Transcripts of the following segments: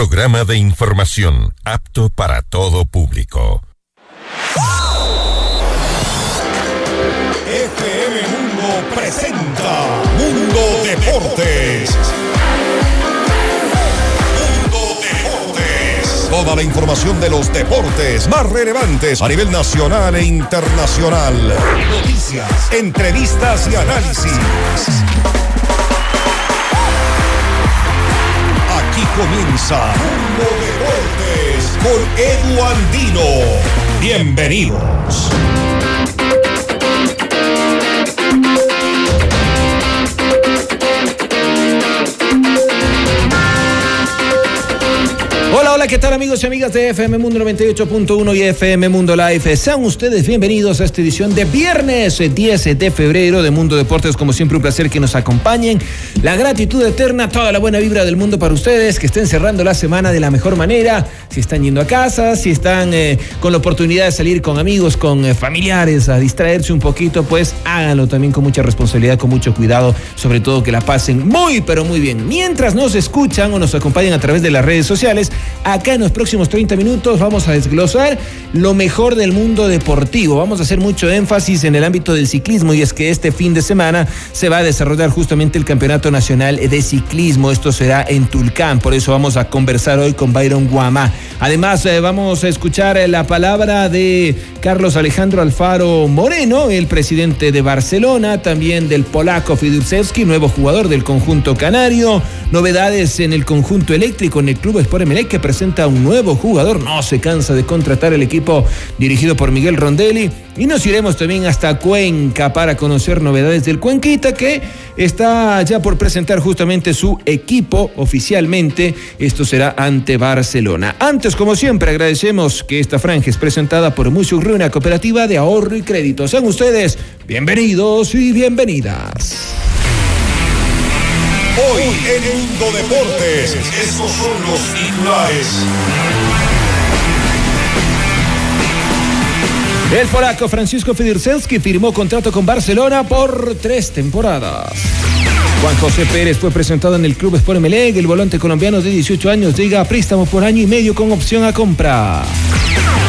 programa de información apto para todo público. FM Mundo presenta Mundo Deportes. Mundo Deportes. Toda la información de los deportes más relevantes a nivel nacional e internacional. Noticias, entrevistas y análisis. Aquí comienza Mundo Deportes con Edu Andino. Bienvenidos. Hola, ¿qué tal amigos y amigas de FM Mundo 98.1 y FM Mundo Live? Sean ustedes bienvenidos a esta edición de viernes 10 de febrero de Mundo Deportes. Como siempre, un placer que nos acompañen. La gratitud eterna, toda la buena vibra del mundo para ustedes, que estén cerrando la semana de la mejor manera. Si están yendo a casa, si están eh, con la oportunidad de salir con amigos, con eh, familiares, a distraerse un poquito, pues háganlo también con mucha responsabilidad, con mucho cuidado, sobre todo que la pasen muy, pero muy bien. Mientras nos escuchan o nos acompañan a través de las redes sociales, Acá en los próximos 30 minutos vamos a desglosar lo mejor del mundo deportivo. Vamos a hacer mucho énfasis en el ámbito del ciclismo y es que este fin de semana se va a desarrollar justamente el Campeonato Nacional de Ciclismo. Esto será en Tulcán, por eso vamos a conversar hoy con Byron Guamá. Además, eh, vamos a escuchar eh, la palabra de Carlos Alejandro Alfaro Moreno, el presidente de Barcelona, también del polaco Fidurcevski, nuevo jugador del conjunto canario. Novedades en el conjunto eléctrico en el Club Sport Emelec que presenta un nuevo jugador. No se cansa de contratar el equipo dirigido por Miguel Rondelli. Y nos iremos también hasta Cuenca para conocer novedades del Cuenquita que está ya por presentar justamente su equipo oficialmente. Esto será ante Barcelona. Antes, como siempre, agradecemos que esta franja es presentada por Musurruna Cooperativa de Ahorro y Crédito. Sean ustedes bienvenidos y bienvenidas. Hoy en Mundo Deportes, estos son los titulares. El polaco Francisco Fidurcelski firmó contrato con Barcelona por tres temporadas. Juan José Pérez fue presentado en el Club Sport Emelec. El volante colombiano de 18 años llega a préstamo por año y medio con opción a compra.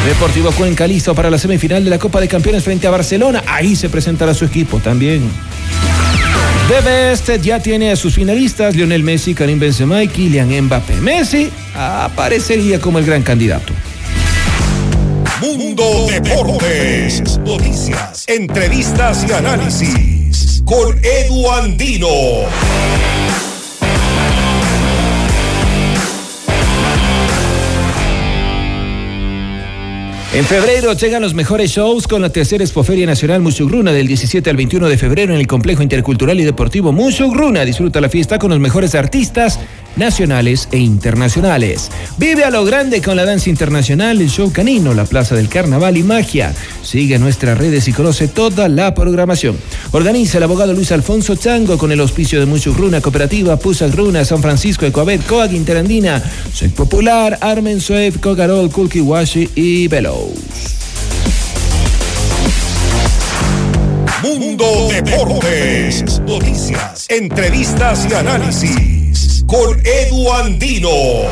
Deportivo Cuenca listo para la semifinal de la Copa de Campeones frente a Barcelona. Ahí se presentará su equipo también. The Best ya tiene a sus finalistas Lionel Messi, Karim Benzema y Kylian Mbappé. Messi aparecería como el gran candidato. Mundo Deportes. Noticias, entrevistas y análisis. Con Edu Andino. En febrero llegan los mejores shows con la tercera Expoferia Nacional Musugruna del 17 al 21 de febrero en el Complejo Intercultural y Deportivo Musugruna. Disfruta la fiesta con los mejores artistas nacionales e internacionales. Vive a lo grande con la danza internacional, el show canino, la Plaza del Carnaval y Magia. Sigue nuestras redes y conoce toda la programación. Organiza el abogado Luis Alfonso Chango con el auspicio de Musugruna Cooperativa, Pusal Runa, San Francisco, Ecoabet, Coag Interandina, Soy Popular, Armen Suev, Cogarol, Kulkiwashi y Velos. Mundo Deportes. Noticias, entrevistas y análisis. Con Edu Andino.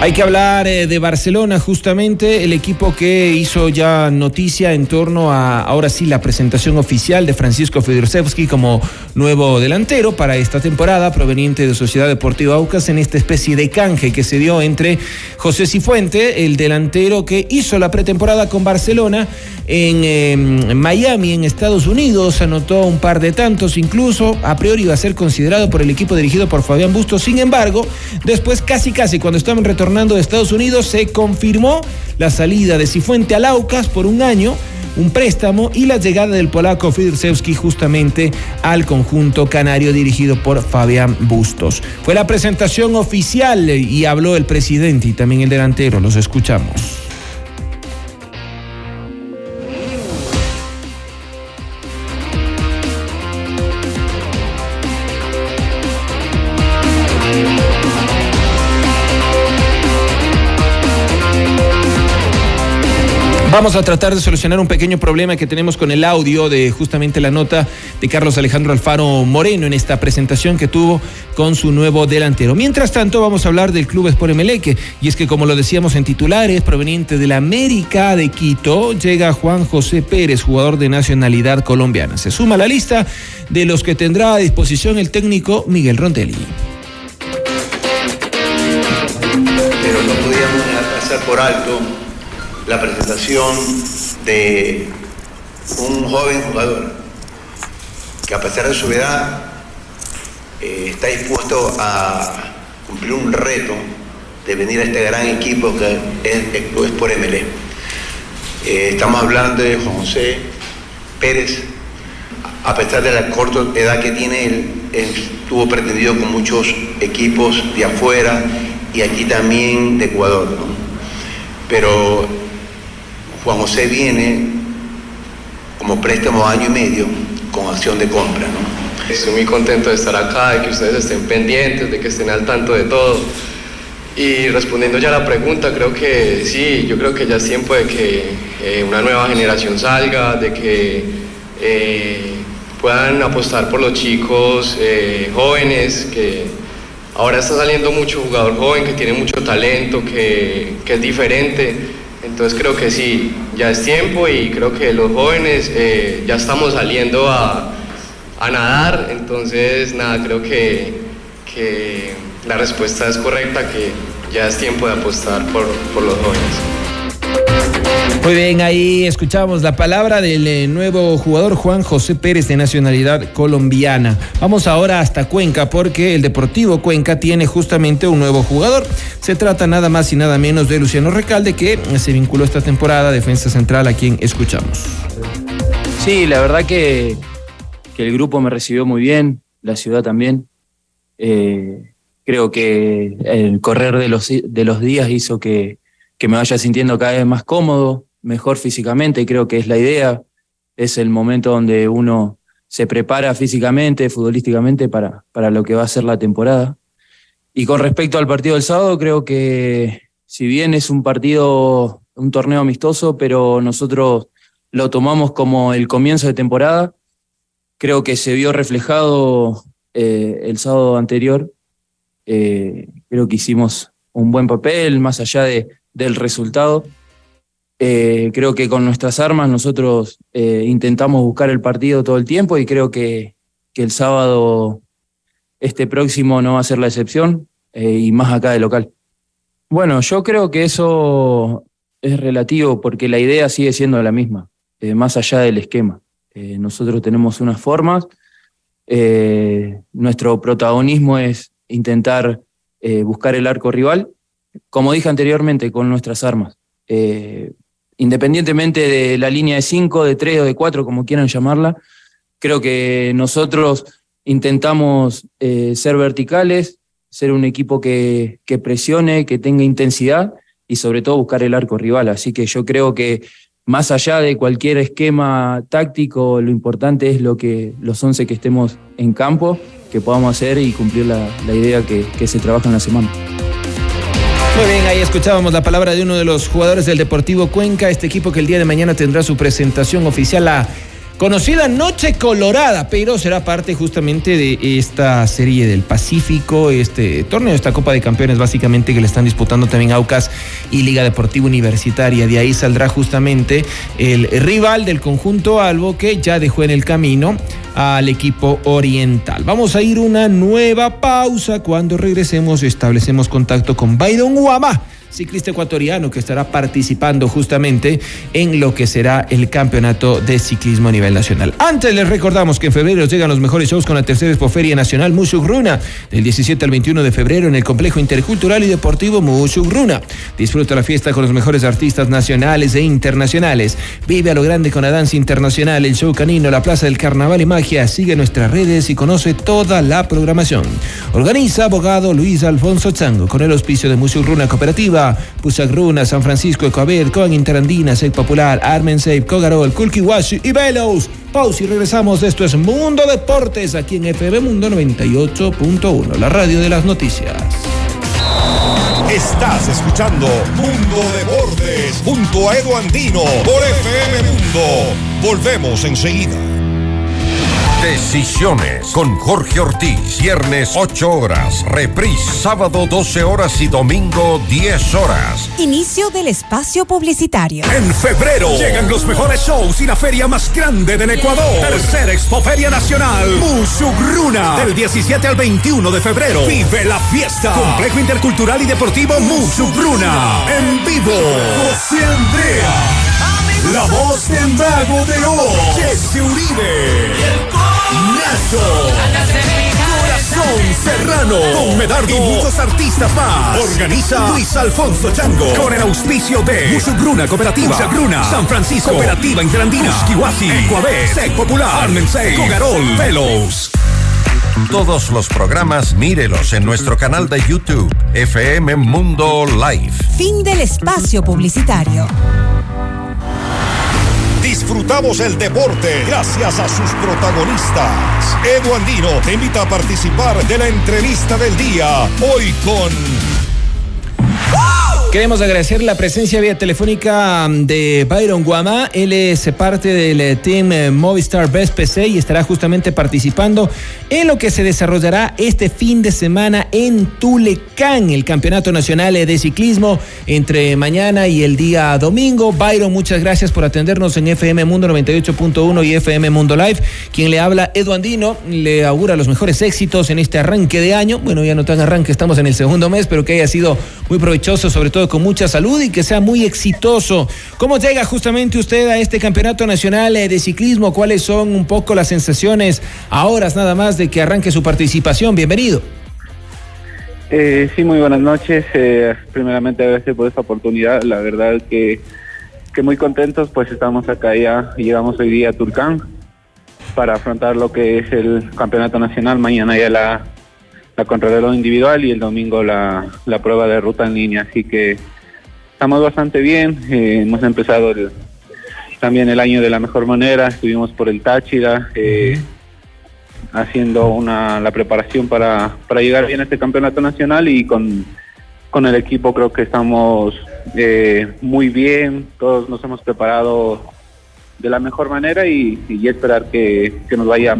Hay que hablar eh, de Barcelona, justamente el equipo que hizo ya noticia en torno a ahora sí la presentación oficial de Francisco Fedorsevsky como nuevo delantero para esta temporada, proveniente de Sociedad Deportiva Aucas, en esta especie de canje que se dio entre José Cifuente, el delantero que hizo la pretemporada con Barcelona en eh, Miami, en Estados Unidos, anotó un par de tantos, incluso a priori iba a ser considerado por el equipo dirigido por Fabián Bustos. Sin embargo, después casi casi cuando estaban retornando de Estados Unidos se confirmó la salida de Cifuente a Laucas por un año un préstamo y la llegada del polaco Fidzewski justamente al conjunto canario dirigido por Fabián Bustos. Fue la presentación oficial y habló el presidente y también el delantero, los escuchamos. Vamos a tratar de solucionar un pequeño problema que tenemos con el audio de justamente la nota de Carlos Alejandro Alfaro Moreno en esta presentación que tuvo con su nuevo delantero. Mientras tanto, vamos a hablar del Club Sport Emeleque. Y es que, como lo decíamos en titulares, proveniente de la América de Quito, llega Juan José Pérez, jugador de nacionalidad colombiana. Se suma a la lista de los que tendrá a disposición el técnico Miguel Rondelli. Pero no podíamos pasar por alto la presentación de un joven jugador que a pesar de su edad eh, está dispuesto a cumplir un reto de venir a este gran equipo que es el por MLE. Eh, estamos hablando de José Pérez, a pesar de la corta edad que tiene él, estuvo pretendido con muchos equipos de afuera y aquí también de Ecuador. Pero Juan José viene como préstamo año y medio con acción de compra. ¿no? Estoy muy contento de estar acá, de que ustedes estén pendientes, de que estén al tanto de todo. Y respondiendo ya a la pregunta, creo que sí, yo creo que ya es tiempo de que eh, una nueva generación salga, de que eh, puedan apostar por los chicos eh, jóvenes, que ahora está saliendo mucho jugador joven, que tiene mucho talento, que, que es diferente entonces creo que sí, ya es tiempo y creo que los jóvenes eh, ya estamos saliendo a, nadar, entonces nada, creo que, que, la respuesta es correcta, que ya es tiempo de apostar por, por los jóvenes. Muy bien, ahí escuchamos la palabra del eh, nuevo jugador Juan José Pérez de nacionalidad colombiana. Vamos ahora hasta Cuenca porque el Deportivo Cuenca tiene justamente un nuevo jugador. Se trata nada más y nada menos de Luciano Recalde que se vinculó esta temporada a defensa central a quien escuchamos. Sí, la verdad que, el grupo me recibió muy bien, la ciudad también. Eh, creo que el correr de los, de los días hizo que, que me vaya sintiendo cada vez más cómodo, mejor físicamente, creo que es la idea. Es el momento donde uno se prepara físicamente, futbolísticamente, para, para lo que va a ser la temporada. Y con respecto al partido del sábado, creo que si bien es un partido, un torneo amistoso, pero nosotros lo tomamos como el comienzo de temporada, creo que se vio reflejado eh, el sábado anterior. Eh, creo que hicimos un buen papel, más allá de, del resultado. Eh, creo que con nuestras armas nosotros eh, intentamos buscar el partido todo el tiempo y creo que, el sábado este próximo no va a ser la excepción eh, y más acá de local. Bueno, yo creo que eso es relativo porque la idea sigue siendo la misma, más allá del esquema. nosotros tenemos unas formas, nuestro protagonismo es intentar buscar el arco rival como dije anteriormente, con nuestras armas. Independientemente de la línea de 5, de 3 o de 4, como quieran llamarla, creo que nosotros intentamos eh, ser verticales, ser un equipo que, presione, que tenga intensidad y sobre todo buscar el arco rival. Así que yo creo que más allá de cualquier esquema táctico, lo importante es lo que los 11 que estemos en campo, que podamos hacer y cumplir la, idea que se trabaja en la semana. Muy bien, ahí escuchábamos la palabra de uno de los jugadores del Deportivo Cuenca, este equipo que el día de mañana tendrá su presentación oficial a Conocida Noche Colorada, pero será parte justamente de esta serie del Pacífico, este torneo, esta Copa de Campeones básicamente que le están disputando también Aucas y Liga Deportiva Universitaria. De ahí saldrá justamente el rival del conjunto Albo que ya dejó en el camino al equipo oriental. Vamos a ir una nueva pausa. Cuando regresemos establecemos contacto con Byron Guamá ciclista ecuatoriano que estará participando justamente en lo que será el campeonato de ciclismo a nivel nacional. Antes les recordamos que en febrero llegan los mejores shows con la tercera Expoferia Nacional Runa del 17 al 21 de febrero en el Complejo Intercultural y Deportivo Runa. Disfruta la fiesta con los mejores artistas nacionales e internacionales. Vive a lo grande con la danza internacional, el show canino, la Plaza del Carnaval y Magia. Sigue nuestras redes y conoce toda la programación. Organiza abogado Luis Alfonso Chango con el auspicio de Runa Cooperativa Pusagruna, San Francisco, Ecoabel, Coan Interandina, Sec Popular, Armen Safe, Cogarol, Kulkiwashi y Velos. Pausa y regresamos. Esto es Mundo Deportes aquí en FM Mundo 98.1, la radio de las noticias. Estás escuchando Mundo de Bordes junto a Edu Andino por FM Mundo. Volvemos enseguida. Decisiones con Jorge Ortiz. Viernes 8 horas. Reprise sábado 12 horas y domingo 10 horas. Inicio del espacio publicitario. En febrero llegan los mejores shows y la feria más grande del Ecuador. Tercera Expoferia Nacional. Musugruna. Del 17 al 21 de febrero. Vive la fiesta. Complejo Intercultural y Deportivo Musugruna. En vivo. José Andrea. La voz del mago de Oz. Jesse Uribe. Nacho. Corazón Serrano. Con Medardo. Y muchos artistas más. Organiza Luis Alfonso Chango. Con el auspicio de Musugruna Cooperativa. Musugruna. San Francisco. Cooperativa Interandina. Usquihuasi. Ecuabet. Sec Popular. Armensei. Cogarol. Velos. Todos los programas mírelos en nuestro canal de YouTube, FM Mundo Live. Fin del espacio publicitario. Disfrutamos el deporte gracias a sus protagonistas. Edu Andino te invita a participar de la entrevista del día. Hoy con Queremos agradecer la presencia vía telefónica de Byron Guama. Él es parte del eh, team eh, Movistar Best PC y estará justamente participando en lo que se desarrollará este fin de semana en Tulecán, el Campeonato Nacional de Ciclismo entre mañana y el día domingo. Byron, muchas gracias por atendernos en FM Mundo 98.1 y FM Mundo Live. Quien le habla, Edu Andino, le augura los mejores éxitos en este arranque de año. Bueno, ya no tan arranque, estamos en el segundo mes, pero que haya sido muy provechoso, sobre todo con mucha salud y que sea muy exitoso. ¿Cómo llega justamente usted a este Campeonato Nacional eh, de Ciclismo? ¿Cuáles son un poco las sensaciones a horas nada más de que arranque su participación? Bienvenido. Eh, sí, muy buenas noches. Eh, primeramente, gracias por esta oportunidad. La verdad que, que muy contentos, pues estamos acá ya, llegamos hoy día a Turcán para afrontar lo que es el Campeonato Nacional. Mañana ya la, la contrarreloj individual y el domingo la, la prueba de ruta en línea. Así que estamos bastante bien. Eh, hemos empezado el- también el año de la mejor manera. Estuvimos por el Táchira eh, haciendo una, la preparación para, para llegar bien a este campeonato nacional y con, con el equipo creo que estamos eh, muy bien. Todos nos hemos preparado de la mejor manera y, y esperar que, que nos vaya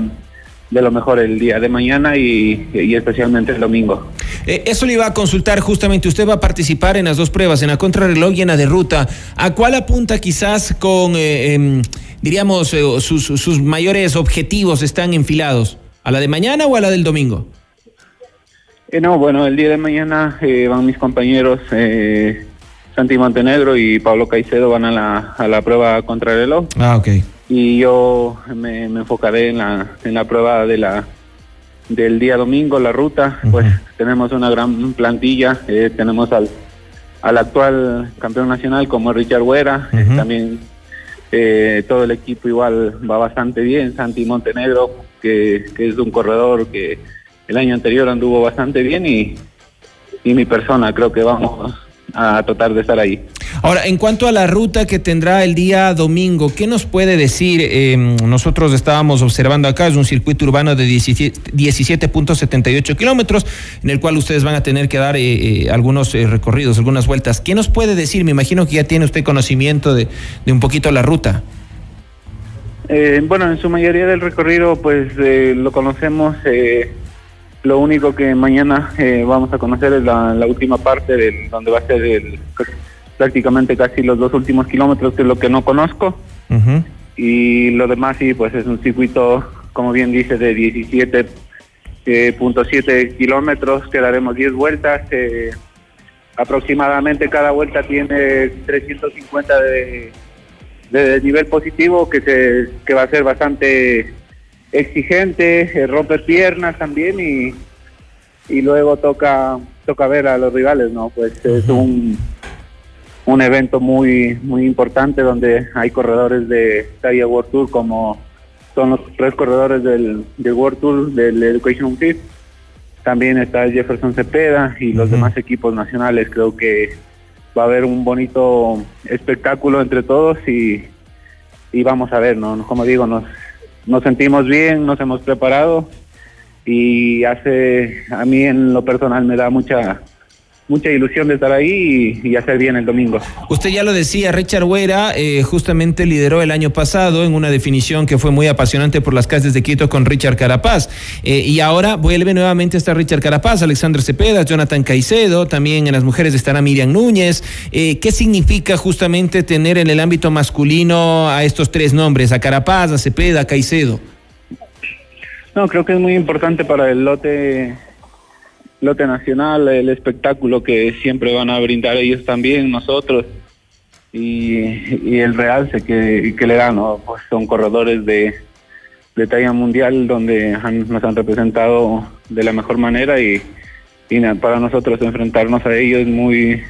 de lo mejor el día de mañana y, y especialmente el domingo. Eh, eso le iba a consultar justamente. Usted va a participar en las dos pruebas, en la contrarreloj y en la de ruta. ¿A cuál apunta quizás con, eh, em, diríamos, eh, sus, sus mayores objetivos están enfilados? ¿A la de mañana o a la del domingo? Eh, no, bueno, el día de mañana van mis compañeros eh, Santi Montenegro y Pablo Caicedo van a la, a la prueba contrarreloj Ah, ok. y yo me, me enfocaré en la, en la prueba de la del día domingo, la ruta. Pues tenemos una gran plantilla, eh, tenemos al, al actual campeón nacional como Richard Huera, eh, también eh, todo el equipo igual va bastante bien, Santi Montenegro, que, que es un corredor que el año anterior anduvo bastante bien y, y mi persona creo que vamos a tratar de estar ahí. Ahora, en cuanto a la ruta que tendrá el día domingo, ¿qué nos puede decir? Eh, nosotros estábamos observando acá, es un circuito urbano de 17 17.78 kilómetros, en el cual ustedes van a tener que dar eh, eh, algunos eh, recorridos, algunas vueltas. ¿Qué nos puede decir? Me imagino que ya tiene usted conocimiento de, de un poquito la ruta. Eh, bueno, en su mayoría del recorrido pues eh, lo conocemos. Eh, lo único que mañana eh, vamos a conocer es la, la última parte del, donde va a ser el, prácticamente casi los dos últimos kilómetros, que es lo que no conozco. Y lo demás sí, pues es un circuito, como bien dice, de 17.7 kilómetros, que daremos 10 vueltas. eh, aproximadamente cada vuelta tiene 350 de, de nivel positivo, que, se, que va a ser bastante exigente, eh, rompe piernas también y, y luego toca toca ver a los rivales, ¿no? Pues es un, un evento muy muy importante donde hay corredores de talla World Tour como son los tres corredores del, del World Tour del Education Fit. También está Jefferson Cepeda y los demás equipos nacionales. Creo que va a haber un bonito espectáculo entre todos y, y vamos a ver, ¿no? Como digo, nos, nos sentimos bien, nos hemos preparado y hace, a mí en lo personal me da mucha mucha ilusión de estar ahí y, hacer bien el domingo. Usted ya lo decía, Richard Huera eh, justamente lideró el año pasado en una definición que fue muy apasionante por las calles de Quito con Richard Carapaz. Eh, y ahora vuelve nuevamente a estar Richard Carapaz, Alexander Cepeda, Jonathan Caicedo, también en las mujeres estará Miriam Núñez. Eh, ¿Qué significa justamente tener en el ámbito masculino a estos tres nombres, a Carapaz, a Cepeda, a Caicedo? No, creo que es muy importante para el lote lote nacional, el espectáculo que siempre van a brindar ellos también, nosotros, y, el realce que, que le dan. Pues son corredores de, de talla mundial donde nos han representado de la mejor manera y, y para nosotros enfrentarnos a ellos muy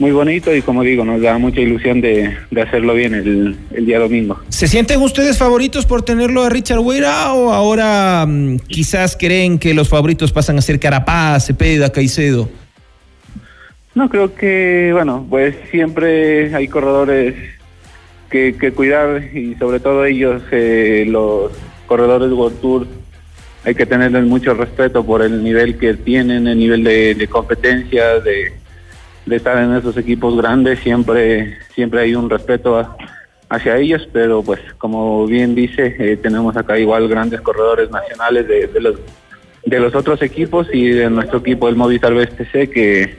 muy bonito y como digo, nos da mucha ilusión de, hacerlo bien el, el, día domingo. ¿Se sienten ustedes favoritos por tenerlo a Richard Huera o ahora mm, quizás creen que los favoritos pasan a ser Carapaz, Cepeda, Caicedo? No, creo que, bueno, pues siempre hay corredores que, que cuidar y sobre todo ellos, eh, los corredores World Tour, hay que tenerles mucho respeto por el nivel que tienen, el nivel de, de competencia, de de estar en esos equipos grandes, siempre, siempre hay un respeto hacia ellos, pero pues como bien dice, eh, tenemos acá igual grandes corredores nacionales de, de, los de los otros equipos y de nuestro equipo el Movistar BSTC que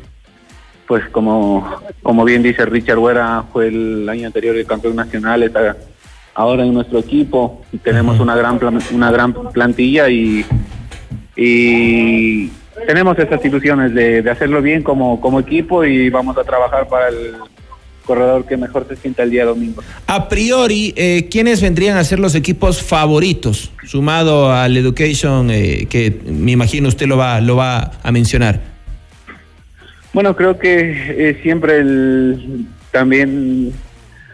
pues como, como bien dice Richard Huera fue el año anterior el campeón nacional, está ahora en nuestro equipo, tenemos una gran una gran plantilla y, y tenemos esas ilusiones de, hacerlo bien como, como equipo y vamos a trabajar para el corredor que mejor se sienta el día domingo. A priori, eh, ¿quiénes vendrían a ser los equipos favoritos, sumado al Education, eh, que me imagino usted lo va, lo va a mencionar? Bueno, creo que eh, siempre el, también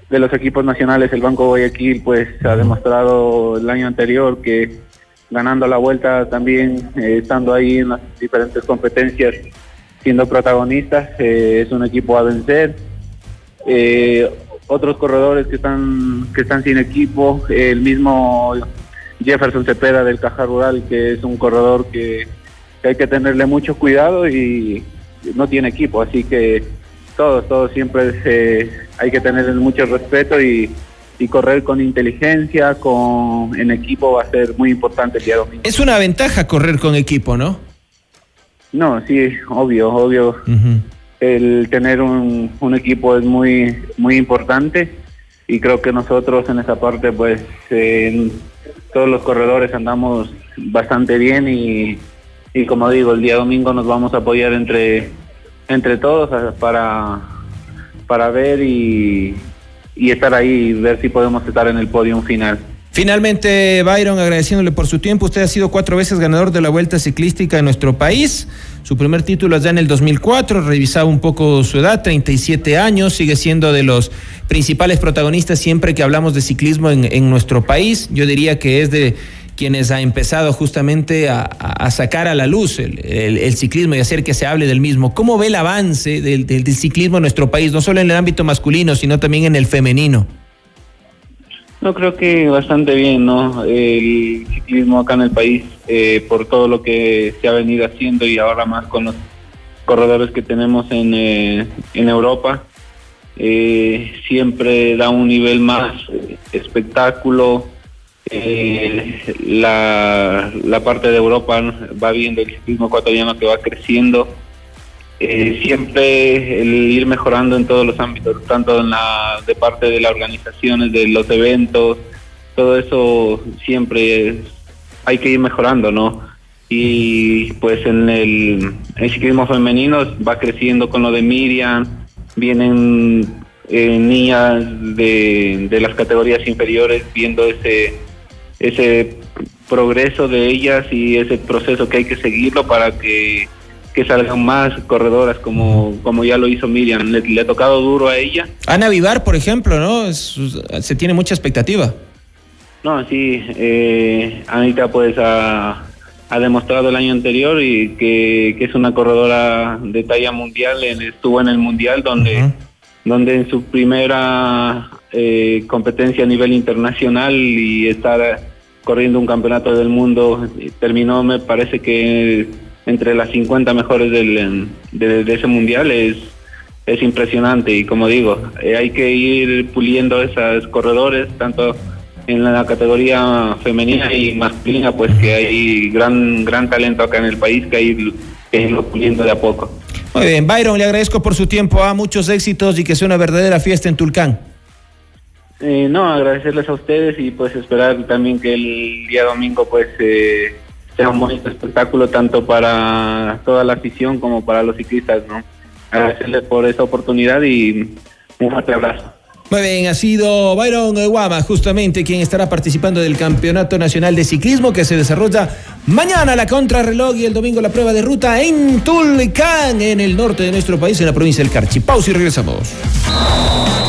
de los equipos nacionales, el Banco Guayaquil, pues ha demostrado el año anterior que ganando la vuelta también, eh, estando ahí en las diferentes competencias, siendo protagonistas, eh, es un equipo a vencer. Eh, otros corredores que están que están sin equipo, el mismo Jefferson Cepeda del Caja Rural, que es un corredor que, hay que tenerle mucho cuidado y no tiene equipo, así que todos, todos siempre hay que tenerle mucho respeto y, y correr con inteligencia, con en equipo va a ser muy importante el día domingo. Es una ventaja correr con equipo, ¿no? No, sí, obvio, obvio. El tener un, un, equipo es muy muy importante y creo que nosotros en esa parte, pues, en todos los corredores andamos bastante bien y, y como digo, el día domingo nos vamos a apoyar entre entre todos para para ver y, y estar ahí y ver si podemos estar en el podio final. Finalmente, Byron, agradeciéndole por su tiempo. Usted ha sido cuatro veces ganador de la Vuelta Ciclística en nuestro país. Su primer título allá en el 2004. Revisaba un poco su edad, 37 años. Sigue siendo de los principales protagonistas siempre que hablamos de ciclismo en nuestro país. Yo diría que es de quienes ha empezado justamente a, sacar a la luz el, ciclismo y hacer que se hable del mismo. ¿Cómo ve el avance del, ciclismo en nuestro país, no solo en el ámbito masculino, sino también en el femenino? No, creo que bastante bien, ¿no? El ciclismo acá en el país, eh, por todo lo que se ha venido haciendo y ahora más con los corredores que tenemos en, eh, Europa, eh, siempre da un nivel más espectáculo, eh, la, la parte de Europa va viendo el ciclismo ecuatoriano que va creciendo. Eh, siempre el ir mejorando en todos los ámbitos, tanto en la de parte de las organizaciones, de los eventos, todo eso siempre hay que ir mejorando, ¿no? Y pues en el, ciclismo femenino va creciendo con lo de Miriam, vienen eh, niñas de, de las categorías inferiores viendo ese ese progreso de ellas y ese proceso que hay que seguirlo para que, salgan más corredoras como, como ya lo hizo Miriam. Le, ha tocado duro a ella. Ana Vivar, por ejemplo, ¿no? se tiene mucha expectativa. No, sí, eh, Anita pues ha, demostrado el año anterior y que, es una corredora de talla mundial, estuvo en el mundial donde, donde en su primera eh, competencia a nivel internacional y estar corriendo un campeonato del mundo. Terminó, me parece que entre las 50 mejores del, de, de ese mundial es, es impresionante y como digo, eh, hay que ir puliendo esos corredores, tanto en la categoría femenina y masculina, pues que hay gran gran talento acá en el país que hay que irlo puliendo de a poco. Muy bien, Byron, le agradezco por su tiempo, a muchos éxitos y que sea una verdadera fiesta en Tulcán. Eh, no, agradecerles a ustedes y pues esperar también que el día domingo pues eh, sea un bonito espectáculo tanto para toda la afición como para los ciclistas, ¿no? Agradecerles por esta oportunidad y un fuerte abrazo. Muy bien, ha sido Byron Guama, justamente quien estará participando del Campeonato Nacional de Ciclismo que se desarrolla mañana la contrarreloj y el domingo la prueba de ruta en Tulcán, en el norte de nuestro país, en la provincia del Carchi. Pausa y regresamos.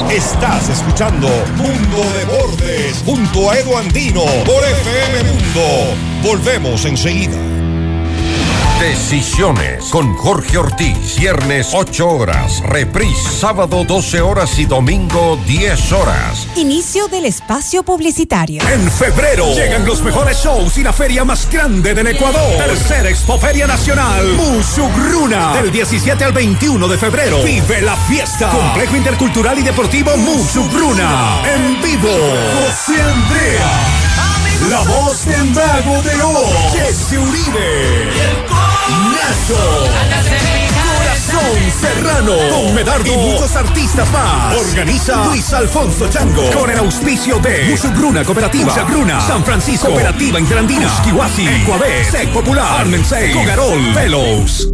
Estás escuchando Mundo de Bordes junto a Edu Andino por FM Mundo. Volvemos enseguida. Decisiones con Jorge Ortiz. Viernes 8 horas. Reprise sábado 12 horas y domingo 10 horas. Inicio del espacio publicitario. En febrero llegan los mejores shows y la feria más grande del Ecuador. Tercera Expoferia Nacional. Musugruna. Del 17 al 21 de febrero. Vive la fiesta. Complejo Intercultural y Deportivo Musugruna. En vivo. José Andrea. La voz del mago de Oz. Jesse Uribe. Nacho. Corazón Serrano. Con Medardo. Y muchos artistas más. Organiza Luis Alfonso Chango. Con el auspicio de Musugruna Cooperativa. Musugruna. San Francisco. Cooperativa Interandina. Kiwasi. Ecuabé. Sec Popular. Armensei. Cogarol. Fellows.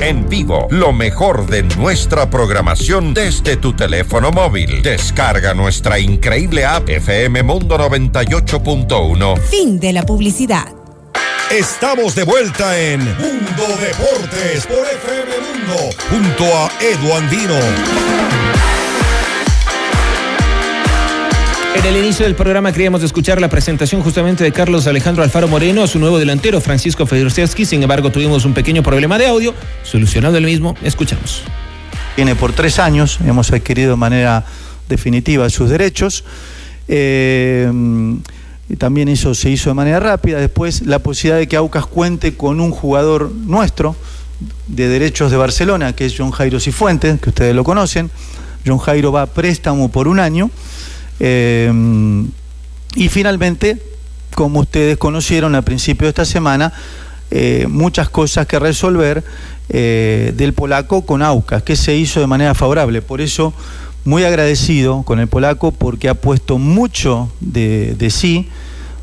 En vivo, lo mejor de nuestra programación desde tu teléfono móvil. Descarga nuestra increíble app FM Mundo 98.1. Fin de la publicidad. Estamos de vuelta en Mundo Deportes por FM Mundo junto a Edu Andino. En el inicio del programa queríamos escuchar la presentación justamente de Carlos Alejandro Alfaro Moreno a su nuevo delantero Francisco Federstevski. Sin embargo, tuvimos un pequeño problema de audio. Solucionado el mismo, escuchamos. Tiene por tres años, hemos adquirido de manera definitiva sus derechos. Eh, y también eso se hizo de manera rápida. Después, la posibilidad de que Aucas cuente con un jugador nuestro de derechos de Barcelona, que es John Jairo Cifuentes, que ustedes lo conocen. John Jairo va a préstamo por un año. Eh, y finalmente, como ustedes conocieron al principio de esta semana, eh, muchas cosas que resolver eh, del polaco con Aucas, que se hizo de manera favorable. Por eso, muy agradecido con el polaco porque ha puesto mucho de, sí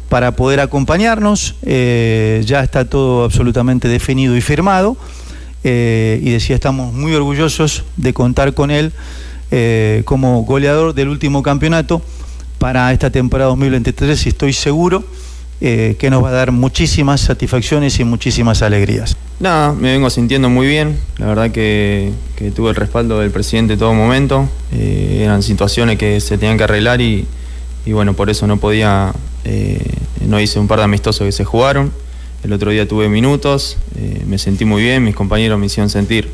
para poder acompañarnos. Eh, ya está todo absolutamente definido y firmado. Eh, y decía, estamos muy orgullosos de contar con él eh, como goleador del último campeonato para esta temporada 2023 y estoy seguro eh, que nos va a dar muchísimas satisfacciones y muchísimas alegrías. Nada, me vengo sintiendo muy bien. La verdad que, tuve el respaldo del presidente en todo momento. Eh, eran situaciones que se tenían que arreglar y, bueno, por eso no podía, eh, no hice un par de amistosos que se jugaron. El otro día tuve minutos, me sentí muy bien, mis compañeros me hicieron sentir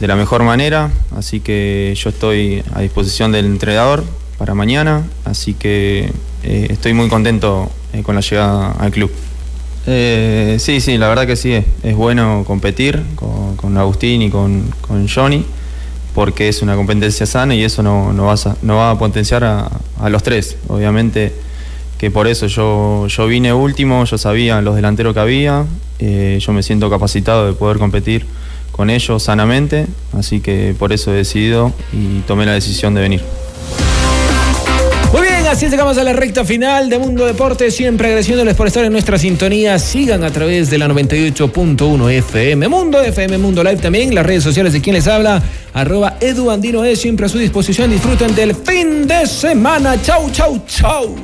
de la mejor manera, así que yo estoy a disposición del entrenador para mañana, así que eh, estoy muy contento eh, con la llegada al club. Eh, sí, sí, la verdad que sí, es, es bueno competir con, Agustín y con, Johnny, porque es una competencia sana y eso no, va a potenciar a, a los tres. Obviamente que por eso yo, yo vine último, yo sabía los delanteros que había, eh, yo me siento capacitado de poder competir con ellos sanamente, así que por eso he decidido y tomé la decisión de venir. Así llegamos a la recta final de Mundo Deporte. Siempre agradeciéndoles por estar en nuestra sintonía. Sigan a través de la 98.1 FM Mundo, FM Mundo Live también. Las redes sociales de quien les habla, arroba Edu Andino es siempre a su disposición. Disfruten del fin de semana. Chau, chau, chau.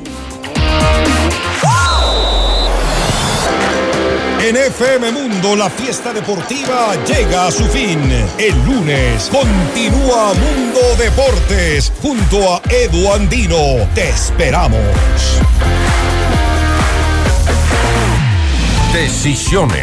En FM Mundo la fiesta deportiva llega a su fin. El lunes continúa Mundo Deportes junto a Edu Andino. Te esperamos. Decisiones